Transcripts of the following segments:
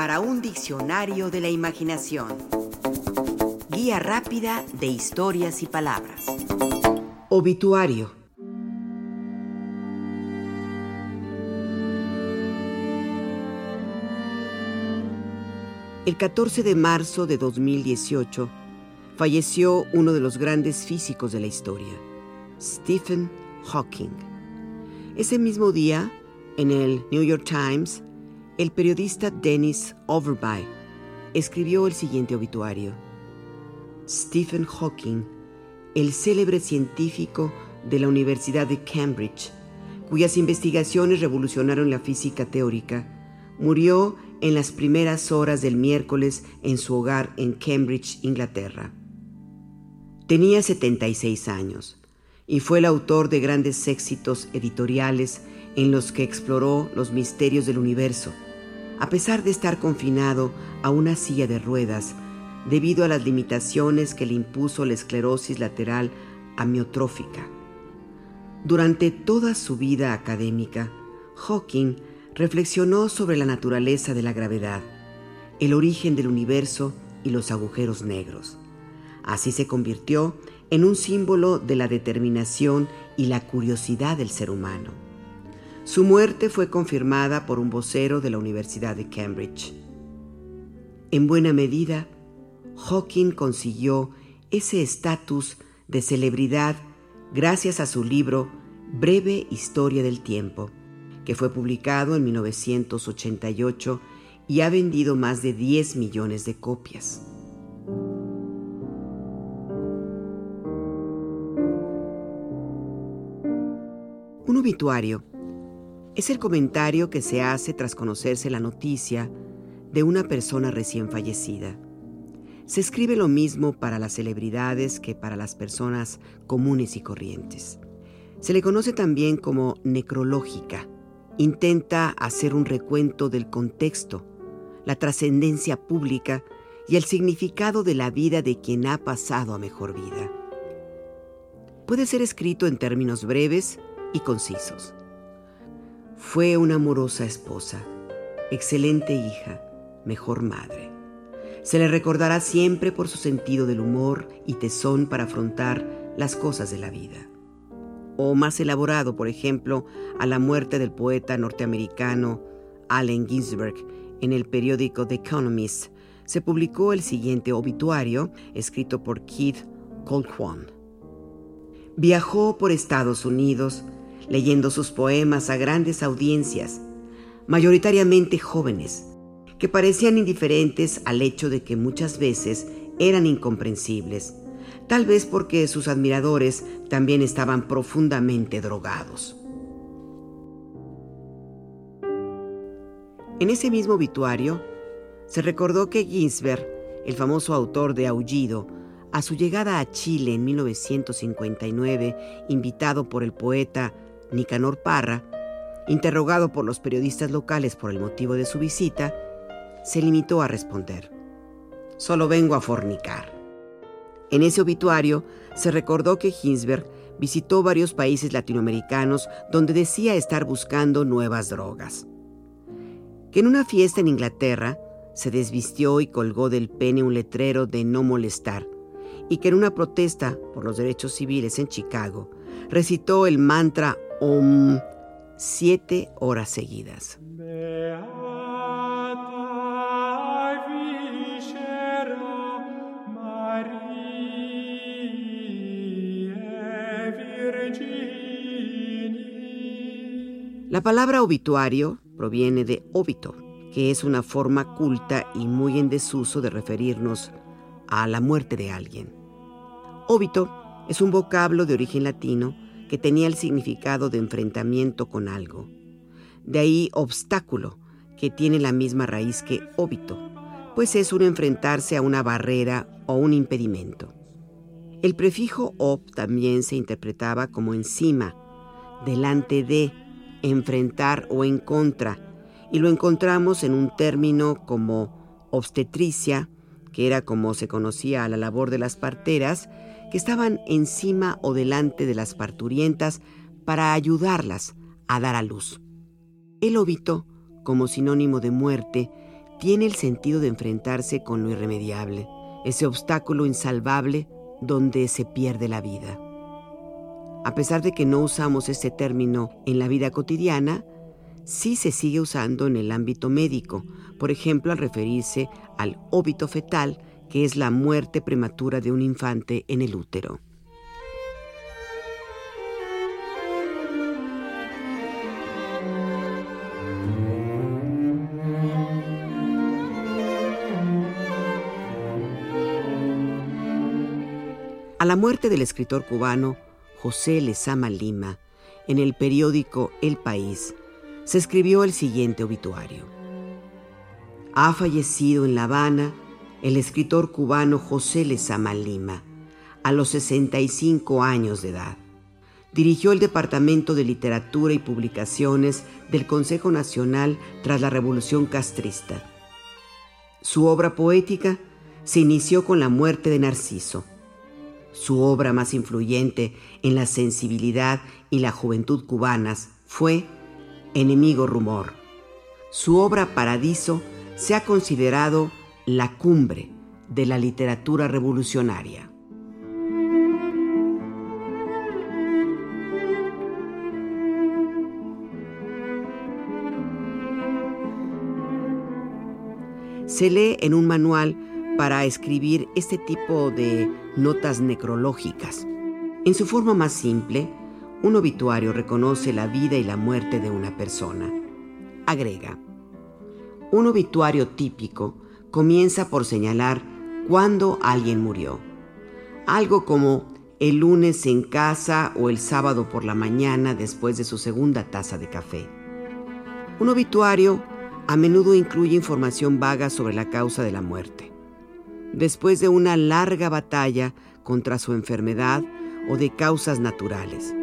para un diccionario de la imaginación. Guía rápida de historias y palabras. Obituario. El 14 de marzo de 2018 falleció uno de los grandes físicos de la historia, Stephen Hawking. Ese mismo día, en el New York Times, el periodista Dennis Overby escribió el siguiente obituario. Stephen Hawking, el célebre científico de la Universidad de Cambridge, cuyas investigaciones revolucionaron la física teórica, murió en las primeras horas del miércoles en su hogar en Cambridge, Inglaterra. Tenía 76 años y fue el autor de grandes éxitos editoriales en los que exploró los misterios del universo a pesar de estar confinado a una silla de ruedas debido a las limitaciones que le impuso la esclerosis lateral amiotrófica. Durante toda su vida académica, Hawking reflexionó sobre la naturaleza de la gravedad, el origen del universo y los agujeros negros. Así se convirtió en un símbolo de la determinación y la curiosidad del ser humano. Su muerte fue confirmada por un vocero de la Universidad de Cambridge. En buena medida, Hawking consiguió ese estatus de celebridad gracias a su libro Breve Historia del Tiempo, que fue publicado en 1988 y ha vendido más de 10 millones de copias. Un obituario es el comentario que se hace tras conocerse la noticia de una persona recién fallecida. Se escribe lo mismo para las celebridades que para las personas comunes y corrientes. Se le conoce también como necrológica. Intenta hacer un recuento del contexto, la trascendencia pública y el significado de la vida de quien ha pasado a mejor vida. Puede ser escrito en términos breves y concisos. Fue una amorosa esposa, excelente hija, mejor madre. Se le recordará siempre por su sentido del humor y tesón para afrontar las cosas de la vida. O más elaborado, por ejemplo, a la muerte del poeta norteamericano Allen Ginsberg en el periódico The Economist, se publicó el siguiente obituario escrito por Keith Colquhoun. Viajó por Estados Unidos leyendo sus poemas a grandes audiencias, mayoritariamente jóvenes, que parecían indiferentes al hecho de que muchas veces eran incomprensibles, tal vez porque sus admiradores también estaban profundamente drogados. En ese mismo obituario, se recordó que Ginsberg, el famoso autor de Aullido, a su llegada a Chile en 1959, invitado por el poeta Nicanor Parra, interrogado por los periodistas locales por el motivo de su visita, se limitó a responder, solo vengo a fornicar. En ese obituario se recordó que Hinsberg visitó varios países latinoamericanos donde decía estar buscando nuevas drogas. Que en una fiesta en Inglaterra se desvistió y colgó del pene un letrero de no molestar, y que en una protesta por los derechos civiles en Chicago recitó el mantra Siete horas seguidas. La palabra obituario proviene de óbito, que es una forma culta y muy en desuso de referirnos a la muerte de alguien. Óbito es un vocablo de origen latino que tenía el significado de enfrentamiento con algo. De ahí obstáculo, que tiene la misma raíz que óbito, pues es un enfrentarse a una barrera o un impedimento. El prefijo ob también se interpretaba como encima, delante de, enfrentar o en contra, y lo encontramos en un término como obstetricia, que era como se conocía a la labor de las parteras, que estaban encima o delante de las parturientas para ayudarlas a dar a luz. El óbito, como sinónimo de muerte, tiene el sentido de enfrentarse con lo irremediable, ese obstáculo insalvable donde se pierde la vida. A pesar de que no usamos este término en la vida cotidiana, sí se sigue usando en el ámbito médico, por ejemplo al referirse al óbito fetal, que es la muerte prematura de un infante en el útero. A la muerte del escritor cubano José Lezama Lima, en el periódico El País, se escribió el siguiente obituario. Ha fallecido en La Habana el escritor cubano José Lezama Lima, a los 65 años de edad. Dirigió el Departamento de Literatura y Publicaciones del Consejo Nacional tras la Revolución Castrista. Su obra poética se inició con la muerte de Narciso su obra más influyente en la sensibilidad y la juventud cubanas fue Enemigo Rumor. Su obra Paradiso se ha considerado la cumbre de la literatura revolucionaria. Se lee en un manual para escribir este tipo de notas necrológicas. En su forma más simple, un obituario reconoce la vida y la muerte de una persona. Agrega, un obituario típico comienza por señalar cuándo alguien murió. Algo como el lunes en casa o el sábado por la mañana después de su segunda taza de café. Un obituario a menudo incluye información vaga sobre la causa de la muerte después de una larga batalla contra su enfermedad o de causas naturales.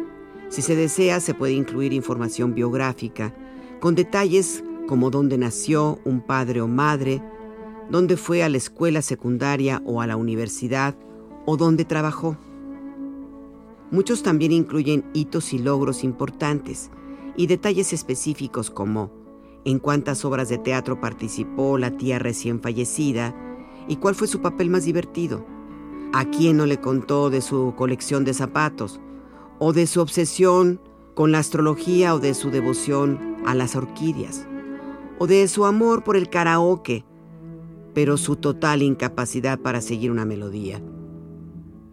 Si se desea, se puede incluir información biográfica, con detalles como dónde nació un padre o madre, dónde fue a la escuela secundaria o a la universidad, o dónde trabajó. Muchos también incluyen hitos y logros importantes y detalles específicos como en cuántas obras de teatro participó la tía recién fallecida, ¿Y cuál fue su papel más divertido? ¿A quién no le contó de su colección de zapatos? ¿O de su obsesión con la astrología o de su devoción a las orquídeas? ¿O de su amor por el karaoke, pero su total incapacidad para seguir una melodía?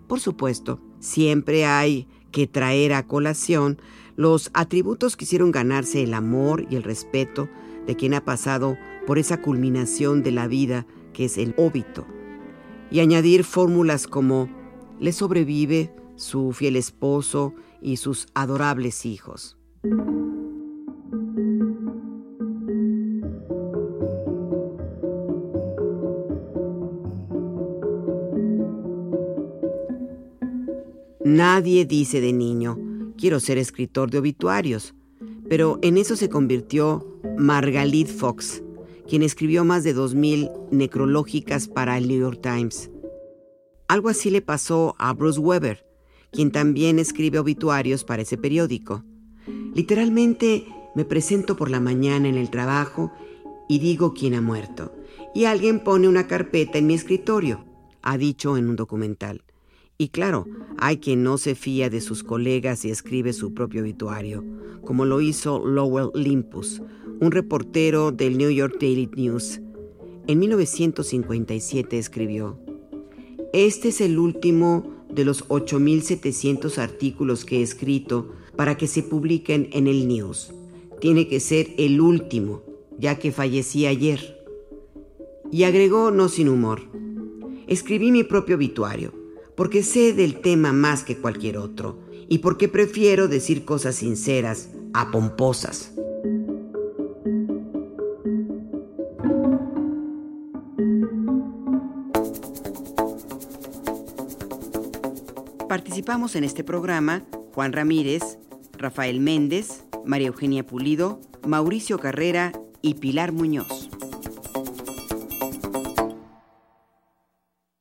Por supuesto, siempre hay que traer a colación los atributos que hicieron ganarse el amor y el respeto de quien ha pasado por esa culminación de la vida que es el óbito, y añadir fórmulas como le sobrevive su fiel esposo y sus adorables hijos. Nadie dice de niño, quiero ser escritor de obituarios, pero en eso se convirtió Margalit Fox, quien escribió más de 2.000 necrológicas para el New York Times. Algo así le pasó a Bruce Weber, quien también escribe obituarios para ese periódico. Literalmente me presento por la mañana en el trabajo y digo quién ha muerto, y alguien pone una carpeta en mi escritorio, ha dicho en un documental. Y claro, hay quien no se fía de sus colegas y escribe su propio obituario, como lo hizo Lowell Limpus, un reportero del New York Daily News. En 1957 escribió, Este es el último de los 8.700 artículos que he escrito para que se publiquen en el News. Tiene que ser el último, ya que fallecí ayer. Y agregó no sin humor, escribí mi propio obituario, porque sé del tema más que cualquier otro, y porque prefiero decir cosas sinceras a pomposas. Participamos en este programa Juan Ramírez, Rafael Méndez, María Eugenia Pulido, Mauricio Carrera y Pilar Muñoz.